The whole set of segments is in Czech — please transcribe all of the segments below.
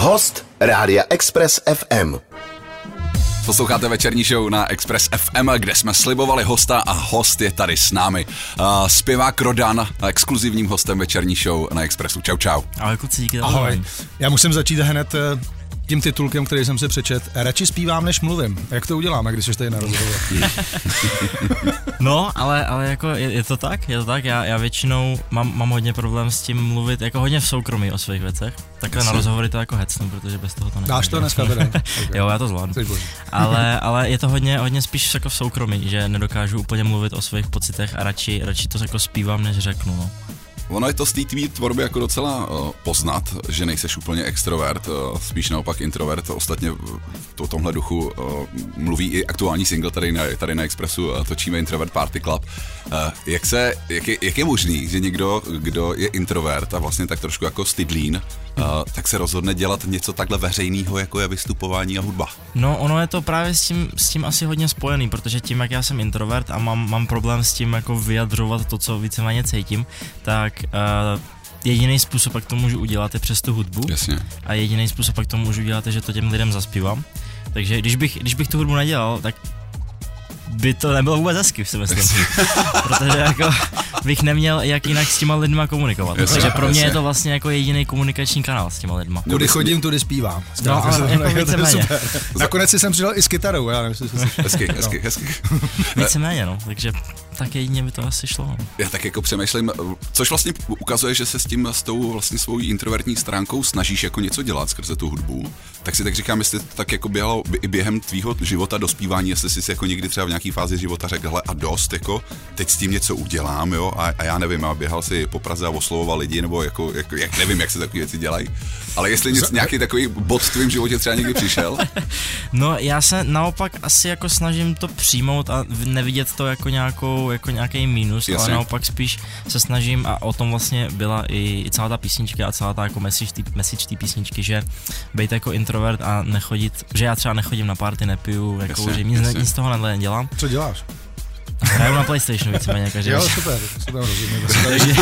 Host Rádia Express FM. Posloucháte večerní show na Express FM, kde jsme slibovali hosta a host je tady s námi. Uh, zpěvák Rodan, exkluzivním hostem večerní show na Expressu. Čau, čau. Ahoj kluci, díky Ahoj. Já musím začít hned eh, tím titulkem, který jsem si přečet. Radši zpívám, než mluvím. Jak to uděláme, když jsi tady na rozhovoru? No, ale, ale jako je, je, to tak, je to tak, já, já většinou mám, mám hodně problém s tím mluvit, jako hodně v soukromí o svých věcech. Takhle na rozhovory to jako hecnu, protože bez toho to nejde. Dáš to dneska teda? Jo, já to zvládnu. Ale, ale je to hodně, hodně spíš jako v soukromí, že nedokážu úplně mluvit o svých pocitech a radši, radši to jako zpívám, než řeknu. No. Ono je to z té tvý tvorby jako docela uh, poznat, že nejseš úplně extrovert, uh, spíš naopak introvert. Ostatně v to, tomhle duchu uh, mluví i aktuální single tady na, tady na Expressu, uh, točíme Introvert Party Club. Uh, jak, se, jak, je, jak je možný, že někdo, kdo je introvert a vlastně tak trošku jako stydlín, uh, tak se rozhodne dělat něco takhle veřejného, jako je vystupování a hudba? No, ono je to právě s tím, s tím asi hodně spojený, protože tím, jak já jsem introvert a mám, mám problém s tím jako vyjadřovat to, co víceméně cítím, tak uh, jediný způsob, jak to můžu udělat, je přes tu hudbu. Jasně. A jediný způsob, jak to můžu dělat, je, že to těm lidem zaspívám. Takže když bych, když bych tu hudbu nedělal, tak by to nebylo vůbec hezky, si myslím. Protože jako bych neměl jak jinak s těma lidma komunikovat. Jasně, Takže pro mě jasně. je to vlastně jako jediný komunikační kanál s těma lidma. Kudy chodím, tudy zpívám. No, ale jako víceméně. Nakonec jsem přidal i s kytarou, já nevím, jestli jsi- Hezky, hezky, hezky. Víceméně, no. Takže tak jedině by to asi šlo. no. Já tak jako přemýšlím, což vlastně ukazuje, že se s tím, s tou vlastně svou introvertní stránkou snažíš jako něco dělat skrze tu hudbu. Tak si tak říkám, jestli to tak jako běhalo i během tvýho života dospívání, jestli jsi si jako někdy třeba v nějaký fázi života řekl, hele a dost, jako teď s tím něco udělám, jo, a, a já nevím, a běhal si po Praze a oslovoval lidi, nebo jako, jako jak nevím, jak se takové věci dělají. Ale jestli něco, nějaký takový bod v tvém životě třeba někdy přišel, No, já se naopak asi jako snažím to přijmout a nevidět to jako nějakou, jako nějaký mínus, Jasně. ale naopak spíš se snažím a o tom vlastně byla i, i celá ta písnička a celá ta jako message té message té písničky, že bejte jako introvert a nechodit, že já třeba nechodím na party, nepiju, jako, Jasně, že nic, jasně. nic z toho nedělám. Co děláš? Hraju na Playstationu víceméně každý Jo, super, super, rozumím. takže,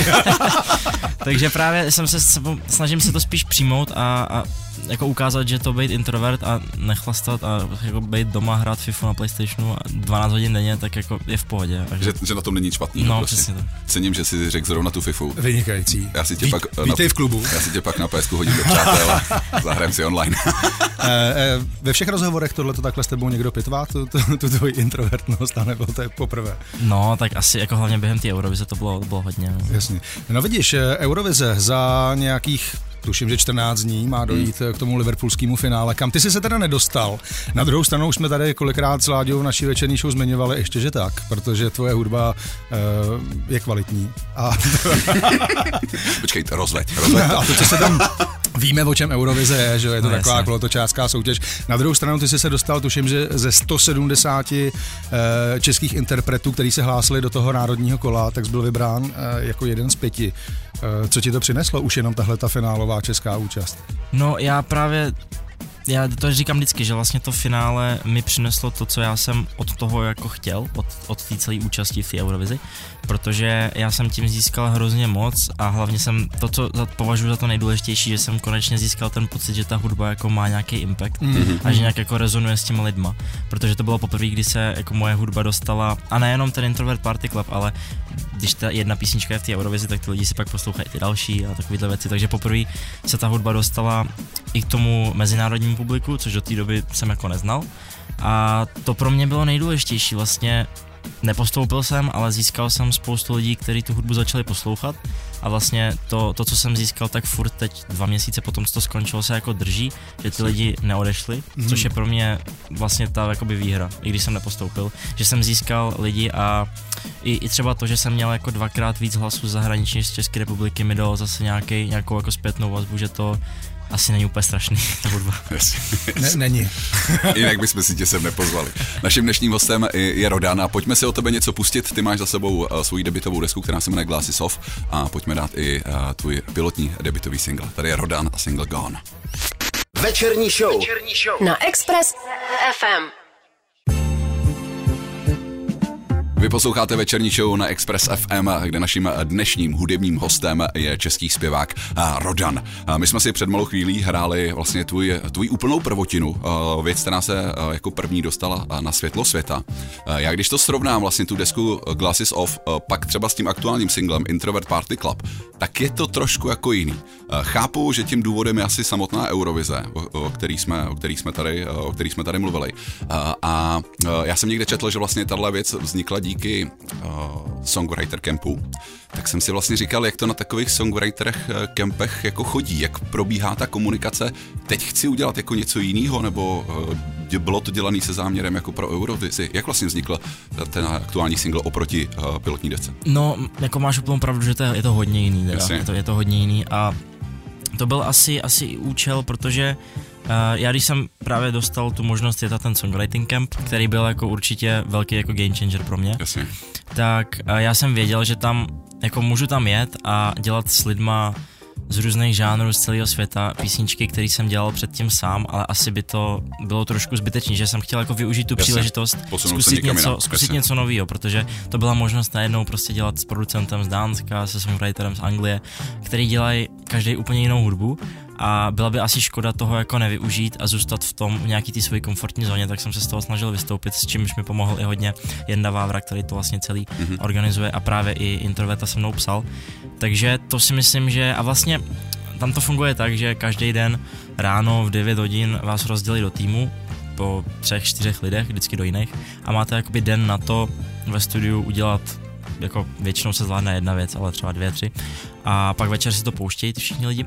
takže právě jsem se snažím se to spíš přijmout a, a jako ukázat, že to být introvert a nechlastat a jako být doma, hrát FIFU na Playstationu a 12 hodin denně, tak jako je v pohodě. A že, že na tom není špatný. No, prostě. přesně tak. Cením, že si řekl zrovna tu FIFU. Vynikající. Já si tě Vít- pak, eh, Vítej v klubu. Já si tě pak na PSku hodím do přátel a zahrajem si online. Eh, eh, Ve všech rozhovorech tohle to takhle s tebou někdo pitvá, tu, tu, tu tvoji introvertnost, anebo to je poprvé. No, tak asi jako hlavně během té Eurovize to bylo, to bylo hodně. No. Jasně. No vidíš, eh, Eurovize za nějakých tuším, že 14 dní má dojít hmm. k tomu liverpoolskému finále, kam ty jsi se teda nedostal. Na druhou stranu už jsme tady kolikrát s Láďou v naší večerní show zmiňovali ještě, že tak, protože tvoje hudba uh, je kvalitní. A, Počkejte, rozveď, rozveď. a to, co se tam Víme, o čem Eurovize je, že jo, je to No, taková jasně. kolotočářská soutěž. Na druhou stranu ty jsi se dostal, tuším, že ze 170 eh, českých interpretů, který se hlásili do toho národního kola, tak byl vybrán eh, jako jeden z pěti. Eh, co ti to přineslo, už jenom tahle ta finálová česká účast? No já právě, já to říkám vždycky, že vlastně to finále mi přineslo to, co já jsem od toho jako chtěl, od, od té celé účasti v té Eurovizi, protože já jsem tím získal hrozně moc a hlavně jsem to, co za- považuji za to nejdůležitější, že jsem konečně získal ten pocit, že ta hudba jako má nějaký impact mm. a že nějak jako rezonuje s těma lidma, protože to bylo poprvé, kdy se jako moje hudba dostala, a nejenom ten Introvert Party Club, ale když ta jedna písnička je v té Eurovizi, tak ty lidi si pak poslouchají ty další a takovéhle věci, takže poprvé se ta hudba dostala i k tomu mezinárodnímu publiku, což do té doby jsem jako neznal. A to pro mě bylo nejdůležitější vlastně. Nepostoupil jsem, ale získal jsem spoustu lidí, kteří tu hudbu začali poslouchat. A vlastně to, to, co jsem získal, tak furt teď dva měsíce potom, co to skončilo, se jako drží, že ty lidi neodešli, mm. což je pro mě vlastně ta jakoby výhra, i když jsem nepostoupil, že jsem získal lidi a i, i třeba to, že jsem měl jako dvakrát víc hlasů zahraničí z České republiky mi dalo zase nějaký, nějakou jako zpětnou vazbu, že to asi není úplně strašný, ta hudba. Ne, není. Jinak bychom si tě sem nepozvali. Naším dnešním hostem je je Rodan a pojďme si o tebe něco pustit. Ty máš za sebou uh, svoji debitovou desku, která se jmenuje Glasses Off a pojďme dát i uh, tvůj pilotní debitový single. Tady je Rodan a single Gone. Večerní show. Na Express FM. Vy posloucháte večerní show na Express FM, kde naším dnešním hudebním hostem je český zpěvák Rodan. My jsme si před malou chvílí hráli vlastně tvůj, tvůj úplnou prvotinu, věc, která se jako první dostala na světlo světa. Já když to srovnám vlastně tu desku Glasses Off, pak třeba s tím aktuálním singlem Introvert Party Club, tak je to trošku jako jiný. Chápu, že tím důvodem je asi samotná Eurovize, o který jsme, o který jsme, tady, o který jsme tady mluvili. A já jsem někde četl, že vlastně tahle věc vznikla díky uh, songwriter campu, tak jsem si vlastně říkal, jak to na takových songwriterech uh, campech jako chodí, jak probíhá ta komunikace. Teď chci udělat jako něco jiného, nebo uh, bylo to dělané se záměrem jako pro Eurovizi. Jak vlastně vznikl ten aktuální single oproti uh, pilotní desce? No, jako máš úplnou pravdu, že to je, je to hodně jiný. Teda. Je, to, je to hodně jiný a to byl asi, asi účel, protože Uh, já když jsem právě dostal tu možnost jet ten songwriting camp, který byl jako určitě velký jako game changer pro mě, Jasně. tak uh, já jsem věděl, že tam jako můžu tam jet a dělat s lidma z různých žánrů z celého světa, písničky, které jsem dělal předtím sám, ale asi by to bylo trošku zbytečné, že jsem chtěl jako využít tu Jasně, příležitost, zkusit něco, zkusit něco nového, protože to byla možnost najednou prostě dělat s producentem z Dánska, se songwriterem z Anglie, který dělají každý úplně jinou hudbu a byla by asi škoda toho jako nevyužít a zůstat v tom v nějaký té své komfortní zóně, tak jsem se z toho snažil vystoupit, s čímž mi pomohl i hodně Jenda Vávra, který to vlastně celý mm-hmm. organizuje a právě i Introveta se mnou psal. Takže to si myslím, že a vlastně tam to funguje tak, že každý den ráno v 9 hodin vás rozdělí do týmu po třech, čtyřech lidech, vždycky do jiných a máte jakoby den na to ve studiu udělat jako většinou se zvládne jedna věc, ale třeba dvě, tři. A pak večer si to pouštějí ty všichni lidi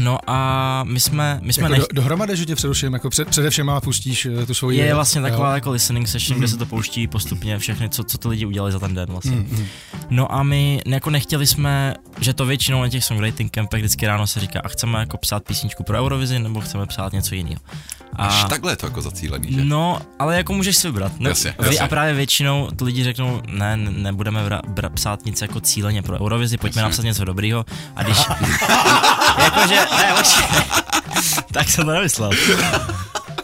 No a my jsme, my jsme jako nech... do, dohromady, že tě přeruším, jako před, především pustíš eh, tu svoji... Je vlastně taková jo. jako listening session, mm. kde se to pouští postupně všechny, co, co ty lidi udělali za ten den vlastně. Mm. No a my jako nechtěli jsme, že to většinou na těch songwriting campech vždycky ráno se říká, a chceme jako psát písničku pro Eurovizi, nebo chceme psát něco jiného. A... Až takhle je to jako zacílený, že? No, ale jako můžeš si vybrat. No, jasně, jasně. A právě většinou ty lidi řeknou, ne, nebudeme vra, bra, psát nic jako cíleně pro Eurovizi, pojďme jasně. napsat něco dobrýho. A když... jakože, ne, tak jsem to nemyslel.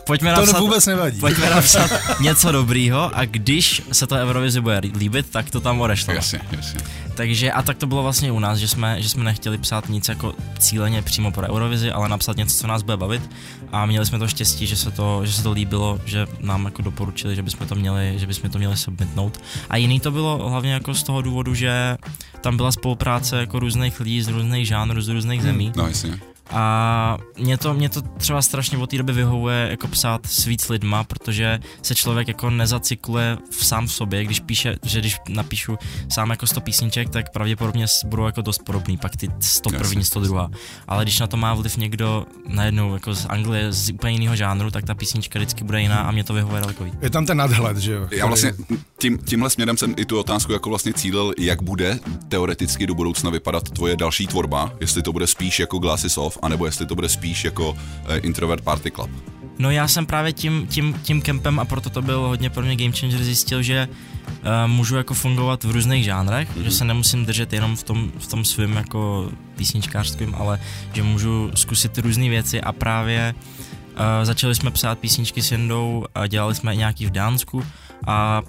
Pojďme to napsat, vůbec nevadí. Pojďme napsat něco dobrýho a když se to Eurovizi bude líbit, tak to tam odešlo. Jasně, jasně. Takže a tak to bylo vlastně u nás, že jsme, že jsme nechtěli psát nic jako cíleně přímo pro Eurovizi, ale napsat něco, co nás bude bavit a měli jsme to štěstí, že se to, že se to líbilo, že nám jako doporučili, že bychom to měli, že bychom to měli submitnout. A jiný to bylo hlavně jako z toho důvodu, že tam byla spolupráce jako různých lidí z různých žánrů, z různých hmm. zemí. No, jasně. A mě to, mě to třeba strašně od té doby vyhovuje jako psát s víc lidma, protože se člověk jako nezacykluje v sám v sobě, když píše, že když napíšu sám jako 100 písniček, tak pravděpodobně budou jako dost podobný, pak ty 100 první, 100 druhá. Ale když na to má vliv někdo najednou jako z Anglie, z úplně jiného žánru, tak ta písnička vždycky bude jiná a mě to vyhovuje daleko víc. Je tam ten nadhled, že jo? Já vlastně tím, tímhle směrem jsem i tu otázku jako vlastně cílil, jak bude teoreticky do budoucna vypadat tvoje další tvorba, jestli to bude spíš jako Glasses Off, anebo jestli to bude spíš jako eh, Introvert Party Club. No já jsem právě tím, tím, tím kempem a proto to byl hodně pro mě game changer zjistil, že uh, můžu jako fungovat v různých žánrech, mm-hmm. že se nemusím držet jenom v tom, v tom svém jako písničkářském, ale že můžu zkusit různé věci a právě uh, začali jsme psát písničky s Jendou a dělali jsme i nějaký v Dánsku a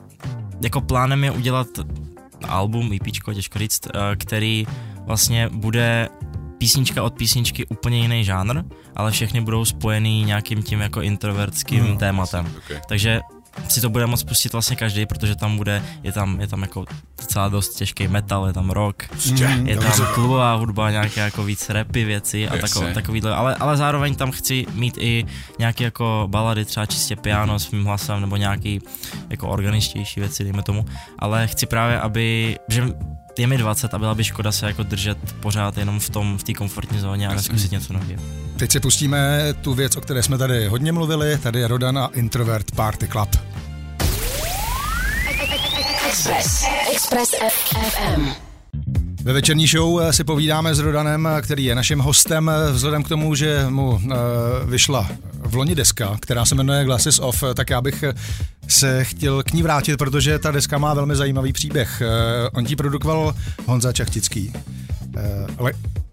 jako plánem je udělat album, EP, těžko říct, uh, který vlastně bude písnička od písničky úplně jiný žánr, ale všechny budou spojený nějakým tím jako introvertským hmm, tématem. Okay. Takže si to bude moct pustit vlastně každý, protože tam bude, je tam, je tam jako docela dost těžký metal, je tam rock, mm, je tam klubová hudba, nějaké jako víc rapy věci a takové, takovýhle, ale, ale zároveň tam chci mít i nějaké jako balady, třeba čistě piano s mým hlasem, nebo nějaký jako organičtější věci, dejme tomu, ale chci právě, aby, že je mi 20 a byla by škoda se jako držet pořád jenom v tom, v té komfortní zóně a neskusit něco nového. Teď si pustíme tu věc, o které jsme tady hodně mluvili, tady je Rodan a Introvert Party Club. Express. Express FM. Ve večerní show si povídáme s Rodanem, který je naším hostem, vzhledem k tomu, že mu vyšla v loni deska, která se jmenuje Glasses Off, tak já bych se chtěl k ní vrátit, protože ta deska má velmi zajímavý příběh. On ti produkoval Honza Čachtický.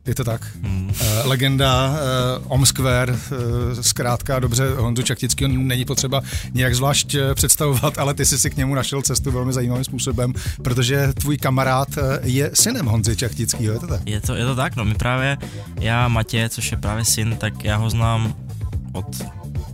Je to tak? Hmm. Uh, legenda uh, Om Square, uh, zkrátka dobře, Honzu Čachtického není potřeba nějak zvlášť uh, představovat, ale ty jsi si k němu našel cestu velmi zajímavým způsobem, protože tvůj kamarád uh, je synem Honzy Čachtického, je to tak? Je to, je to tak, no my právě, já Matě, což je právě syn, tak já ho znám od,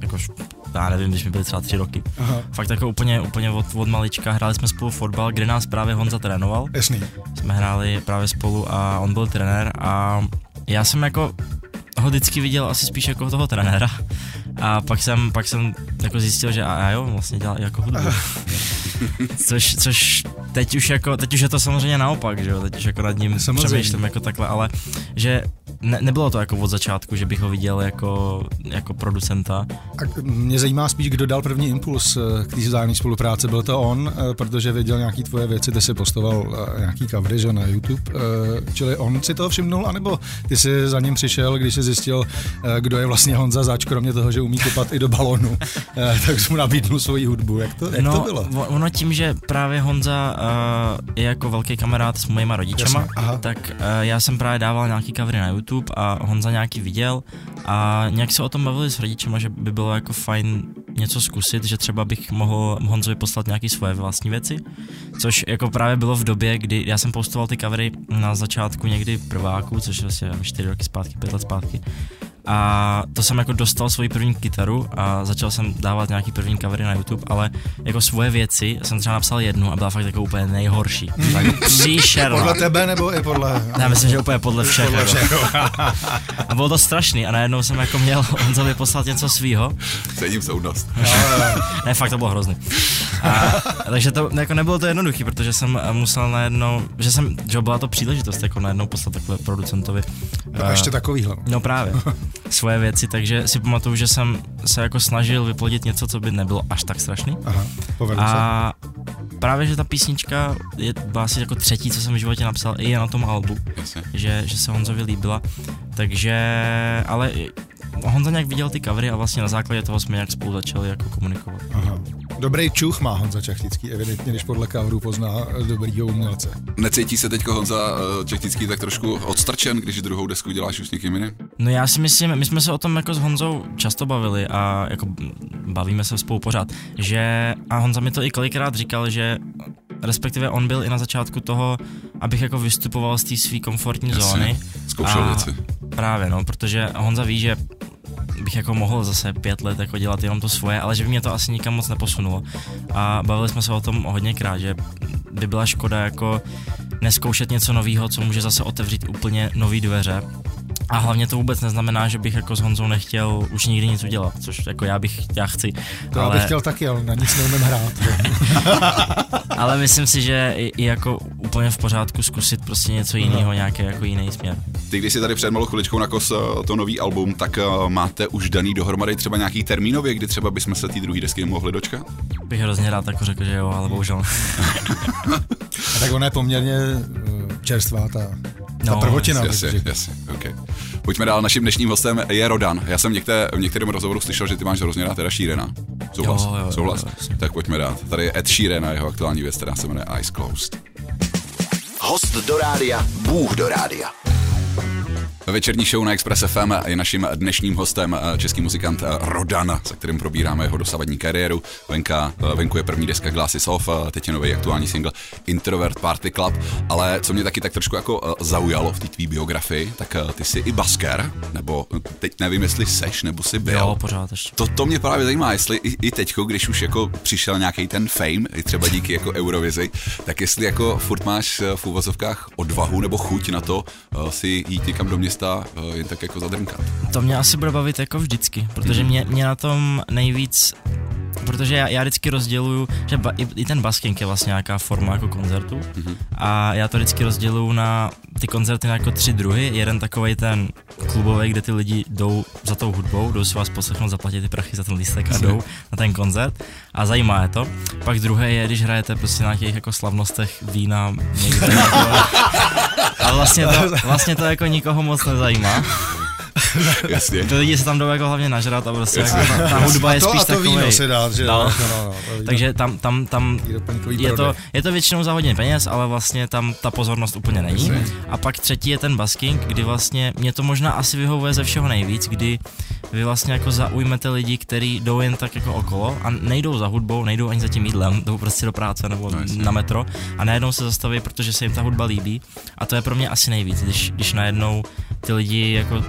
jakož, já nevím, když mi byly třeba tři roky. Aha. Fakt jako úplně, úplně od, od malička, hráli jsme spolu fotbal, kde nás právě Honza trénoval. Jasný. jsme hráli právě spolu a on byl trenér a já jsem jako ho vždycky viděl asi spíš jako toho trenéra a pak jsem, pak jsem jako zjistil, že a, a jo, vlastně dělá i jako hudbu. což, což teď už jako, teď už je to samozřejmě naopak, že jo, teď už jako nad ním Samozřejmě. přemýšlím jako takhle, ale že ne, nebylo to jako od začátku, že bych ho viděl jako, jako producenta. A mě zajímá spíš, kdo dal první impuls eh, k té vzájemné spolupráci. Byl to on, eh, protože věděl nějaký tvoje věci, ty si postoval eh, nějaký covery že, na YouTube, čili on si toho všimnul, anebo ty si za ním přišel, když jsi zjistil, kdo je vlastně Honza zač, kromě toho, že umí kopat i do balonu, tak jsi mu nabídnul svoji hudbu. Jak to, jak no, to bylo? ono tím, že právě Honza je jako velký kamarád s mojima rodičema, tak já jsem právě dával nějaký covery na YouTube a Honza nějaký viděl a nějak se o tom bavili s rodičema, že by bylo jako fajn něco zkusit, že třeba bych mohl Honzovi poslat nějaký svoje vlastní věci, což jako právě bylo v době, kdy já jsem postoval ty covery na začátku někdy prváku, což je vlastně 4 roky zpátky, 5 let zpátky. A to jsem jako dostal svoji první kytaru a začal jsem dávat nějaký první covery na YouTube, ale jako svoje věci jsem třeba napsal jednu a byla fakt jako úplně nejhorší. Tak příšerná. Podle tebe nebo i podle... Já myslím, že úplně podle všech. Podle jako. všeho. A bylo to strašný a najednou jsem jako měl Honzovi poslat něco svýho. Cením soudnost. Ne, fakt to bylo hrozný. A, takže to jako nebylo to jednoduché, protože jsem eh, musel najednou, že jsem, že byla to příležitost jako najednou poslat takhle producentovi. A eh, ještě takovýhle. No právě, svoje věci, takže si pamatuju, že jsem se jako snažil vyplodit něco, co by nebylo až tak strašný. Aha, povedlo se. A právě, že ta písnička je, byla asi jako třetí, co jsem v životě napsal, i je na tom albu, Jasně. že, že se Honzovi líbila, takže, ale Honza nějak viděl ty covery a vlastně na základě toho jsme nějak spolu začali jako komunikovat. Aha. Dobrý čuch má Honza Čachtický, evidentně, když podle coveru pozná dobrýho umělce. Necítí se teď Honza eh, Čechtický tak trošku odstrčen, když druhou desku děláš už s někým jiným? No já si myslím, my jsme se o tom jako s Honzou často bavili a jako bavíme se spolu pořád, že a Honza mi to i kolikrát říkal, že respektive on byl i na začátku toho, abych jako vystupoval z té své komfortní Jasně. zóny. Zkoušel A věci. Právě, no, protože Honza ví, že bych jako mohl zase pět let jako dělat jenom to svoje, ale že by mě to asi nikam moc neposunulo. A bavili jsme se o tom hodněkrát, že by byla škoda jako neskoušet něco nového, co může zase otevřít úplně nové dveře. A hlavně to vůbec neznamená, že bych jako s Honzou nechtěl už nikdy nic udělat, což jako já bych, já chci. To ale... já bych chtěl taky, ale na nic neumím hrát. ale myslím si, že i, i jako úplně v pořádku zkusit prostě něco jiného, nějaký jako jiný směr. Ty, když si tady před malou chviličkou na kos eh, to nový album, tak eh, máte už daný dohromady třeba nějaký termínově, kdy třeba bychom se té druhé desky mohli dočkat? Bych hrozně rád jako řekl, že jo, ale bohužel. A tak ona je poměrně eh, čerstvá, ta, ta No, prvotina. Jasně, takže- jasně, okay. Pojďme dál, naším dnešním hostem je Rodan. Já jsem některé, v některém rozhovoru slyšel, že ty máš hrozně rád teda Sheerana. Souhlas, Jo, jo, jo, souhlas. jo, jasně. tak pojďme dát. Tady je Ed Sheeran a jeho aktuální věc, která se jmenuje Eyes Closed. Host do rádia, Bůh do rádia. Večerní show na Express FM je naším dnešním hostem eh, český muzikant eh, Rodan, se kterým probíráme jeho dosavadní kariéru. Venka, eh, venku je první deska Glasses Off, teď je nový aktuální single Introvert Party Club, ale co mě taky tak trošku jako zaujalo v té tvý biografii, tak ty jsi i basker, nebo teď nevím, jestli seš, nebo jsi byl. Jo, pořád ještě. To, to mě právě zajímá, jestli i, i teďko, když už jako přišel nějaký ten fame, i třeba díky jako Eurovizi, tak jestli jako furt máš v úvozovkách odvahu nebo chuť na to si jít někam do města uh, jen tak jako zadrnkat. To mě asi bude bavit jako vždycky, protože mě, mě na tom nejvíc protože já, já vždycky rozděluju, že ba, i, i ten basking je vlastně nějaká forma jako koncertu mm-hmm. a já to vždycky rozděluju na ty koncerty na jako tři druhy. Jeden takový ten klubový, kde ty lidi jdou za tou hudbou, jdou si vás poslechnout, zaplatit ty prachy za ten lístek a jdou na ten koncert a zajímá je to. Pak druhý je, když hrajete prostě na nějakých jako slavnostech vína někde. A vlastně to, vlastně to jako nikoho moc nezajímá. Jasně. Ty lidi se tam jdou jako hlavně nažrat a prostě jako ta, ta hudba je a to, spíš a to takový. víno si dát, že No. no. No, no, to. Takže tam, tam, tam je to, je to většinou za hodně peněz, ale vlastně tam ta pozornost úplně není. Jasně. A pak třetí je ten basking, kdy vlastně mě to možná asi vyhovuje ze všeho nejvíc, kdy vy vlastně jako zaujmete lidi, kteří jdou jen tak jako okolo a nejdou za hudbou, nejdou ani za tím jídlem, jdou prostě do práce nebo No, jasně. na metro a najednou se zastaví, protože se jim ta hudba líbí a to je pro mě asi nejvíc, když, když najednou ty lidi jako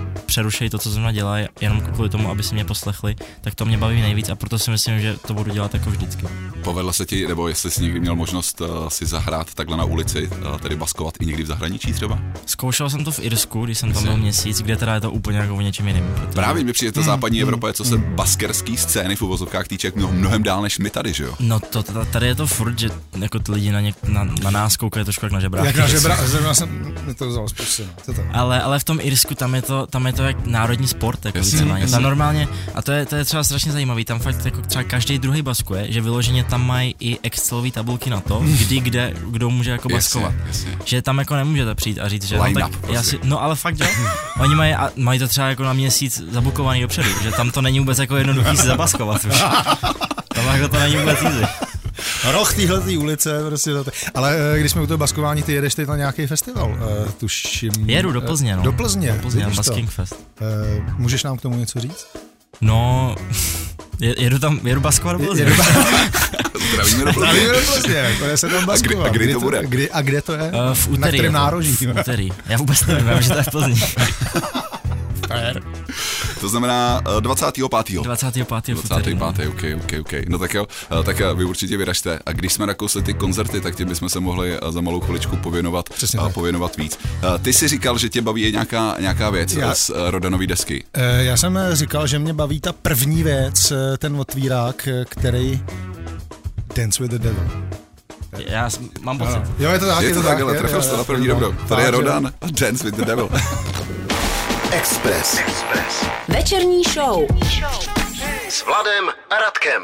přerušejí to, co zrovna dělají, jenom kvůli tomu, aby si mě poslechli, tak to mě baví nejvíc a proto si myslím, že to budu dělat jako vždycky. Povedlo se ti, nebo jestli jsi někdy měl možnost uh, si zahrát takhle na ulici, uh, tedy baskovat i někdy v zahraničí třeba? Zkoušel jsem to v Irsku, když jsem tam byl měsíc, kde teda je to úplně jako o něčem jiném. protože- Právě mi přijde to západní Evropa, je co se baskerský scény v uvozovkách týče jak mnohem, mnohem dál než my tady, že jo? No to, tady je to furt, že jako ty lidi na, něk, na, na nás koukají trošku jak na žebráky. Jak na žebra, zrovna jsem to vzal z pusy, no. Ale, ale v tom Irsku tam je to, tam je to jak národní sport, jako Jasně, víceméně. jasně. Tam normálně, a to je, to je třeba strašně zajímavý, tam fakt jako třeba každý druhý baskuje, že vyloženě tam mají i Excelové tabulky na to, kdy, kde, kdo může jako baskovat. Jasně, jasně. Že tam jako nemůžete přijít a říct, že no, tak já prostě. si, no ale fakt jo, oni mají, a mají to třeba jako na měsíc zabukovaný dopředu, že tam to není vůbec jako jednoduchý si zabaskovat už. Tam jako to není vůbec easy. Roh téhle tý ulice, prostě to, ale eh, když jsme u toho baskování, ty jedeš teď na nějaký festival, uh, tuším. Jedu do eh, Plzně, no. Do Plzně, Do Plzně, vidíš to. Basking Fest. Eh, můžeš nám k tomu něco říct? No, je- jedu tam, jedu baskovat do Plzně. Jedu Zdravíme do Plzně. Právě do Plzně, to se tam baskovat. a kdy to to bude? Kdy, a kde to je? Uh, v úterý. Na kterém je to. nároží? V úterý. Já vůbec nevím, já vím, že to je v Plzni. To znamená uh, 25. 25. v úterý. 25. no. OK, OK, OK. No tak jo, eh, tak eh, vy určitě vyražte. A když jsme nakousli ty koncerty, tak tím bychom se mohli eh, za malou chviličku pověnovat, Přesně a tak. pověnovat víc. Ty si říkal, že tě baví nějaká, nějaká věc Já- z Rodanový desky. Já jsem říkal, že mě baví ta první věc, ten otvírák, který Dance with the Devil. Já mám pocit. Jo, je to tak, Je to tak, ale je- trefil je- jsi to na první je- dobro. Tady je Rodan, Dance with the Devil. Express Večerní show. s Vladem a Radkem.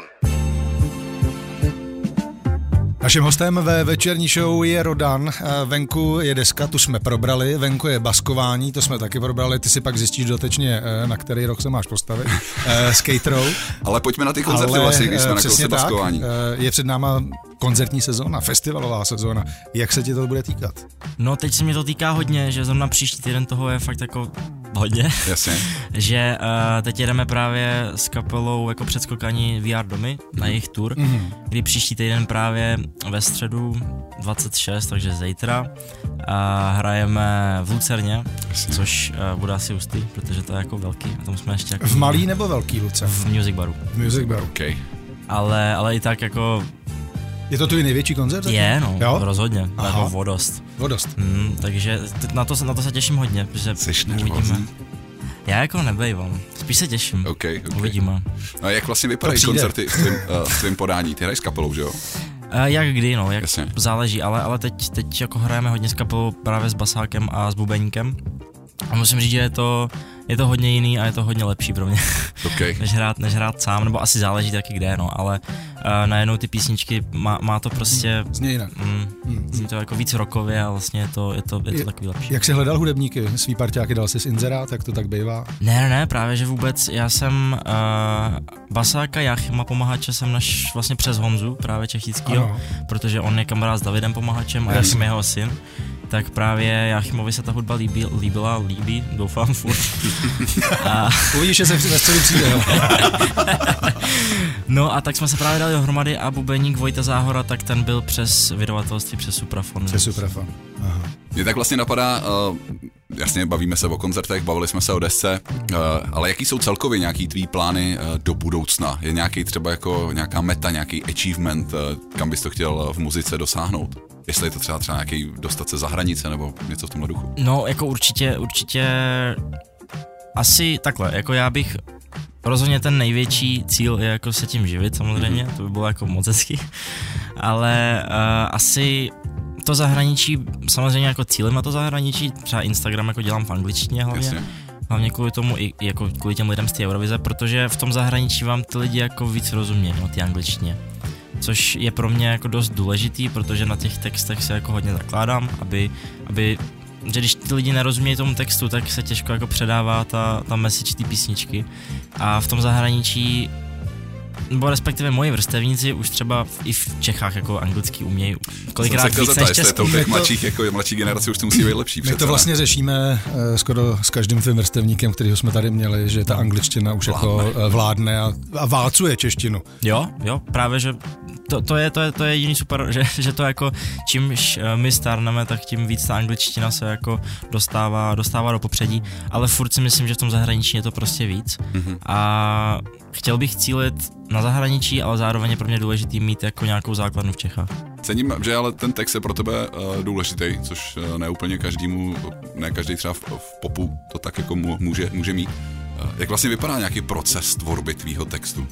Naším hostem ve večerní show je Rodan. Venku je deska, tu jsme probrali, venku je baskování, to jsme taky probrali, ty si pak zjistíš dotečně, eh, na který rok se máš postavit. Eh, Skate Row. Ale pojďme na ty koncerty vlastně, když eh, jsme na tak, baskování. Je před náma koncertní sezóna, festivalová sezóna. Jak se ti to bude týkat? No teď se mě to týká hodně, že zrovna příští týden toho je fakt jako hodně. Jasně. že uh, teď jedeme právě s kapelou jako předskokaní VR domy na jejich tour, mm-hmm. kdy příští týden právě ve středu 26, takže zítra, uh, hrajeme v Lucerně, Jasně. což uh, bude asi ústý, protože to je jako velký, a tam jsme ještě jako V malý nebo velký Luce? v Music Baru. V Music Baru. OK. Ale, ale i tak jako Je to tvůj největší koncert? je, no, Jo? rozhodně, Aha. jako vodost. Vodost. Mm, takže na to, se- na to se těším hodně, protože Jsi uvidíme. nervózní? Já jako nebejvám, spíš se těším. OK, OK. Uvidíme. No a jak vlastně vypadají koncerty v tvým, uh, v tvým podání? Ty hraješ s kapelou, že jo? Uh, jak kdy, no, jak Jasně. záleží, ale, ale teď, teď jako hrajeme hodně s kapelou právě s basákem a s bubeníkem. A musím říct, že je to, je to hodně jiný a je to hodně lepší pro mě, OK. než hrát, než hrát sám, nebo asi záleží taky kde, no, ale uh, najednou ty písničky má, má to prostě, Zně jinak. mm, zní to jako víc rokově a vlastně je to, je to, je to Je- takový lepší. Jak jsi hledal hudebníky? Svý parťáky dal jsi z inzerát, tak to tak bývá. Ne, ne, ne, právě že vůbec, já jsem uh, basáka Jachima Pomahače jsem naš vlastně přes Honzu, právě Čechickýho, Ano. protože on je kamarád s Davidem Pomahačem a. Jachim je jeho syn. Tak právě Jachimovi se ta hudba líbí, líbila, líbí, doufám furt. A, Uvidíš, že se ve středu přijde. jo. no a tak jsme se právě dali dohromady a bubeník Vojta Záhora, tak ten byl přes vydavatelství, přes Suprafon. Super fan. Aha. Mě tak vlastně napadá, uh, jasně bavíme se o koncertech, bavili jsme se o desce, uh, ale jaký jsou celkově nějaký tvý plány uh, do budoucna? Je nějaký třeba jako nějaká meta, nějaký achievement, uh, kam bys to chtěl v muzice dosáhnout? Jestli je to třeba třeba nějaký dostat se za hranice nebo něco v tomhle duchu. No, jako určitě, určitě asi takhle, jako já bych rozhodně ten největší cíl je jako se tím živit samozřejmě, to by bylo jako moc hezky, ale uh, asi to zahraničí, samozřejmě jako cílem na to zahraničí, třeba Instagram jako dělám v angličtině hlavně, Jasně. hlavně kvůli tomu i jako kvůli těm lidem z té Eurovize, protože v tom zahraničí vám ty lidi jako víc rozumějí, no ty angličtině. Což je pro mě jako dost důležitý, protože na těch textech se jako hodně zakládám, aby, aby že když ty lidi nerozumějí tomu textu, tak se těžko jako předává ta, ta message té písničky. A v tom zahraničí nebo respektive moji vrstevníci už třeba v, i v Čechách jako anglicky umějí kolikrát víc než česky. To těch mladších, jako mladší generace už to musí být lepší. My to vlastně řešíme uh, skoro s každým tvým vrstevníkem, kterýho jsme tady měli, že ta angličtina už jako, vládne. jako vládne a, a válcuje češtinu. Jo, jo, právě, že to, to, je, to, je, to je jediný super, že, že to jako čímž eh, my stárneme, tak tím víc ta angličtina se jako dostává, dostává do popředí, ale furt si myslím, že v tom zahraničí je to prostě víc mm-hmm. a chtěl bych cílit na zahraničí, ale zároveň je pro mě důležitý mít jako nějakou základnu v Čechách. Cením, že ale ten text je pro tebe uh, důležitý, což uh, ne úplně každému, ne každý třeba v, v popu to tak jako může, může mít. Uh, jak vlastně vypadá nějaký proces tvorby tvýho textu?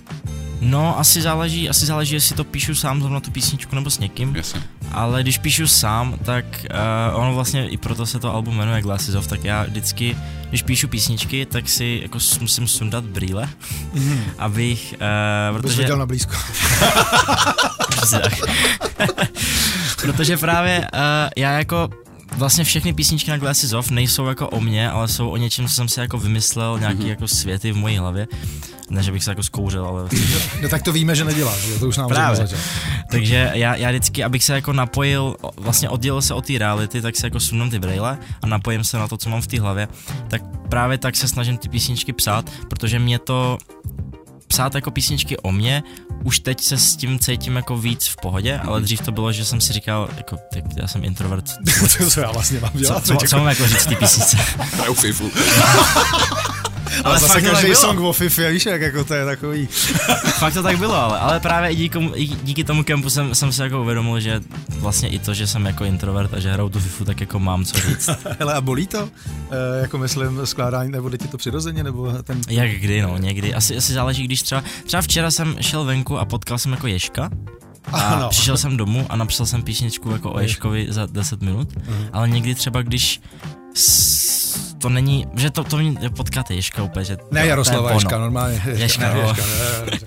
No, asi záleží, asi záleží, jestli to píšu sám zrovna tu písničku nebo s někým. Jasně. Ale když píšu sám, tak uh, ono vlastně i proto se to album jmenuje Glasses Off, tak já vždycky, když píšu písničky, tak si jako musím sundat brýle, mm. abych, uh, protože... viděl na blízko. protože právě uh, já jako vlastně všechny písničky na Glasses Off nejsou jako o mně, ale jsou o něčem, co jsem si jako vymyslel, nějaký mm-hmm. jako světy v mojí hlavě. Ne, že bych se jako zkouřil, ale... no tak to víme, že neděláš, že? to už nám Právě. Takže já, já vždycky, abych se jako napojil, vlastně oddělil se od té reality, tak se jako sunem ty brýle a napojím se na to, co mám v té hlavě, tak právě tak se snažím ty písničky psát, protože mě to psát jako písničky o mě, už teď se s tím cítím jako víc v pohodě, ale dřív to bylo, že jsem si říkal, jako, tak já jsem introvert. co já vlastně mám dělat? Co, co, co mám jako říct ty písnice? Hraju FIFU. Ale zase každý song o FIFA, víš, jak jako to je takový. fakt to tak bylo, ale, ale právě i díky, i díky tomu kempu jsem, jsem se jako uvědomil, že vlastně i to, že jsem jako introvert a že hraju tu FIFU, tak jako mám co říct. Hele, a bolí to? E, jako myslím skládání, nebo jde ti to přirozeně, nebo ten... Jak kdy, no, někdy. Asi, asi záleží, když třeba, třeba včera jsem šel venku a potkal jsem jako Ješka, a ano. přišel jsem domů a napsal jsem písničku jako o Ješkovi za 10 minut, uh-huh. ale někdy třeba, když to není, že to, to mě potkáte Ješka úplně, že Ne, Jaroslava Ješka, normálně. Ješka, ne, Ješka, ne, ne.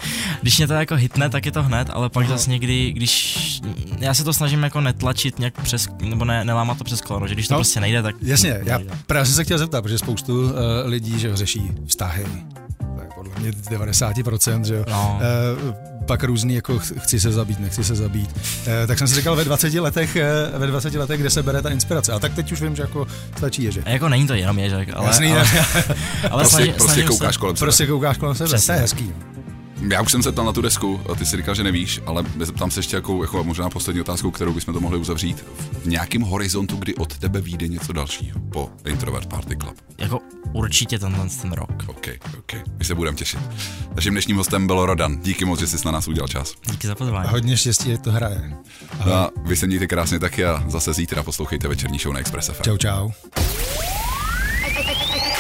Když mě to jako hitne, tak je to hned, ale pak no. zase někdy, když, já se to snažím jako netlačit nějak přes, nebo ne, nelámat to přes koleno, že když to no, prostě nejde, tak... Jasně, já právě jsem se chtěl zeptat, protože spoustu uh, lidí, že řeší vztahy, podle mě 90%, že jo. No. Uh, pak různý, jako chci se zabít, nechci se zabít. Eh, tak jsem si říkal ve 20 letech, eh, ve 20 letech, kde se bere ta inspirace. A tak teď už vím, že jako stačí ježek. A jako není to jenom ježek, ale... Jasný, ale, ale prostě, snaží, prostě koukáš kolem sebe. Prostě koukáš kolem sebe, Přesně. to je hezký. Já už jsem se ptal na tu desku, ty si říkal, že nevíš, ale zeptám se ještě jako, jako možná poslední otázku, kterou bychom to mohli uzavřít. V nějakém horizontu, kdy od tebe vyjde něco dalšího po Introvert Party Club? Jako určitě tenhle ten rok. OK, OK, my se budeme těšit. Naším dnešním hostem byl Rodan. Díky moc, že jsi na nás udělal čas. Díky za pozvání. A hodně štěstí, to hraje. Ahoj. A vy se mějte krásně taky a zase zítra poslouchejte večerní show na Express FM. Čau, čau.